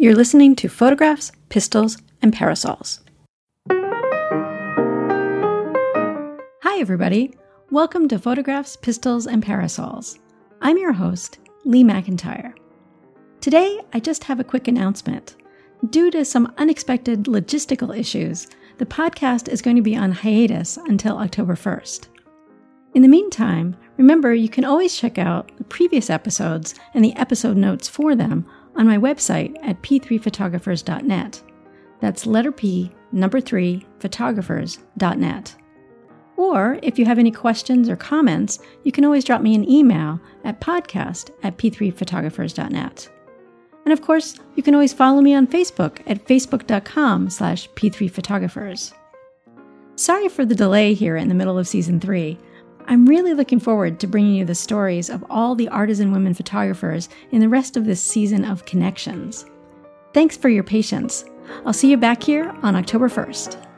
You're listening to Photographs, Pistols, and Parasols. Hi, everybody. Welcome to Photographs, Pistols, and Parasols. I'm your host, Lee McIntyre. Today, I just have a quick announcement. Due to some unexpected logistical issues, the podcast is going to be on hiatus until October 1st. In the meantime, remember you can always check out the previous episodes and the episode notes for them on my website at p3photographers.net. That's letter P, number 3, photographers.net. Or if you have any questions or comments, you can always drop me an email at podcast at p3photographers.net. And of course, you can always follow me on Facebook at facebook.com slash p3photographers. Sorry for the delay here in the middle of season three. I'm really looking forward to bringing you the stories of all the artisan women photographers in the rest of this season of Connections. Thanks for your patience. I'll see you back here on October 1st.